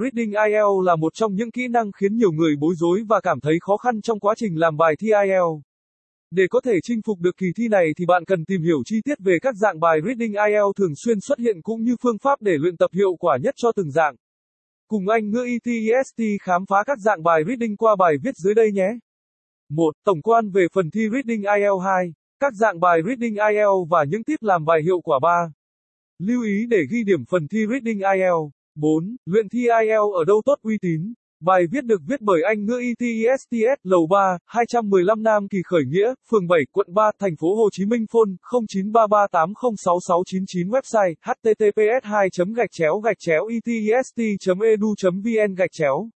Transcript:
Reading IELTS là một trong những kỹ năng khiến nhiều người bối rối và cảm thấy khó khăn trong quá trình làm bài thi IELTS. Để có thể chinh phục được kỳ thi này thì bạn cần tìm hiểu chi tiết về các dạng bài Reading IELTS thường xuyên xuất hiện cũng như phương pháp để luyện tập hiệu quả nhất cho từng dạng. Cùng Anh ngữ ETEST khám phá các dạng bài Reading qua bài viết dưới đây nhé. 1. Tổng quan về phần thi Reading IELTS 2. Các dạng bài Reading IELTS và những tip làm bài hiệu quả 3. Lưu ý để ghi điểm phần thi Reading IELTS. 4. Luyện thi IELTS ở đâu tốt uy tín. Bài viết được viết bởi Anh ngữ ITESTS lầu 3, 215 Nam Kỳ Khởi Nghĩa, phường 7, quận 3, thành phố Hồ Chí Minh phone 0933806699 website https 2 gạch chéo gạch chéo itest edu vn gạch chéo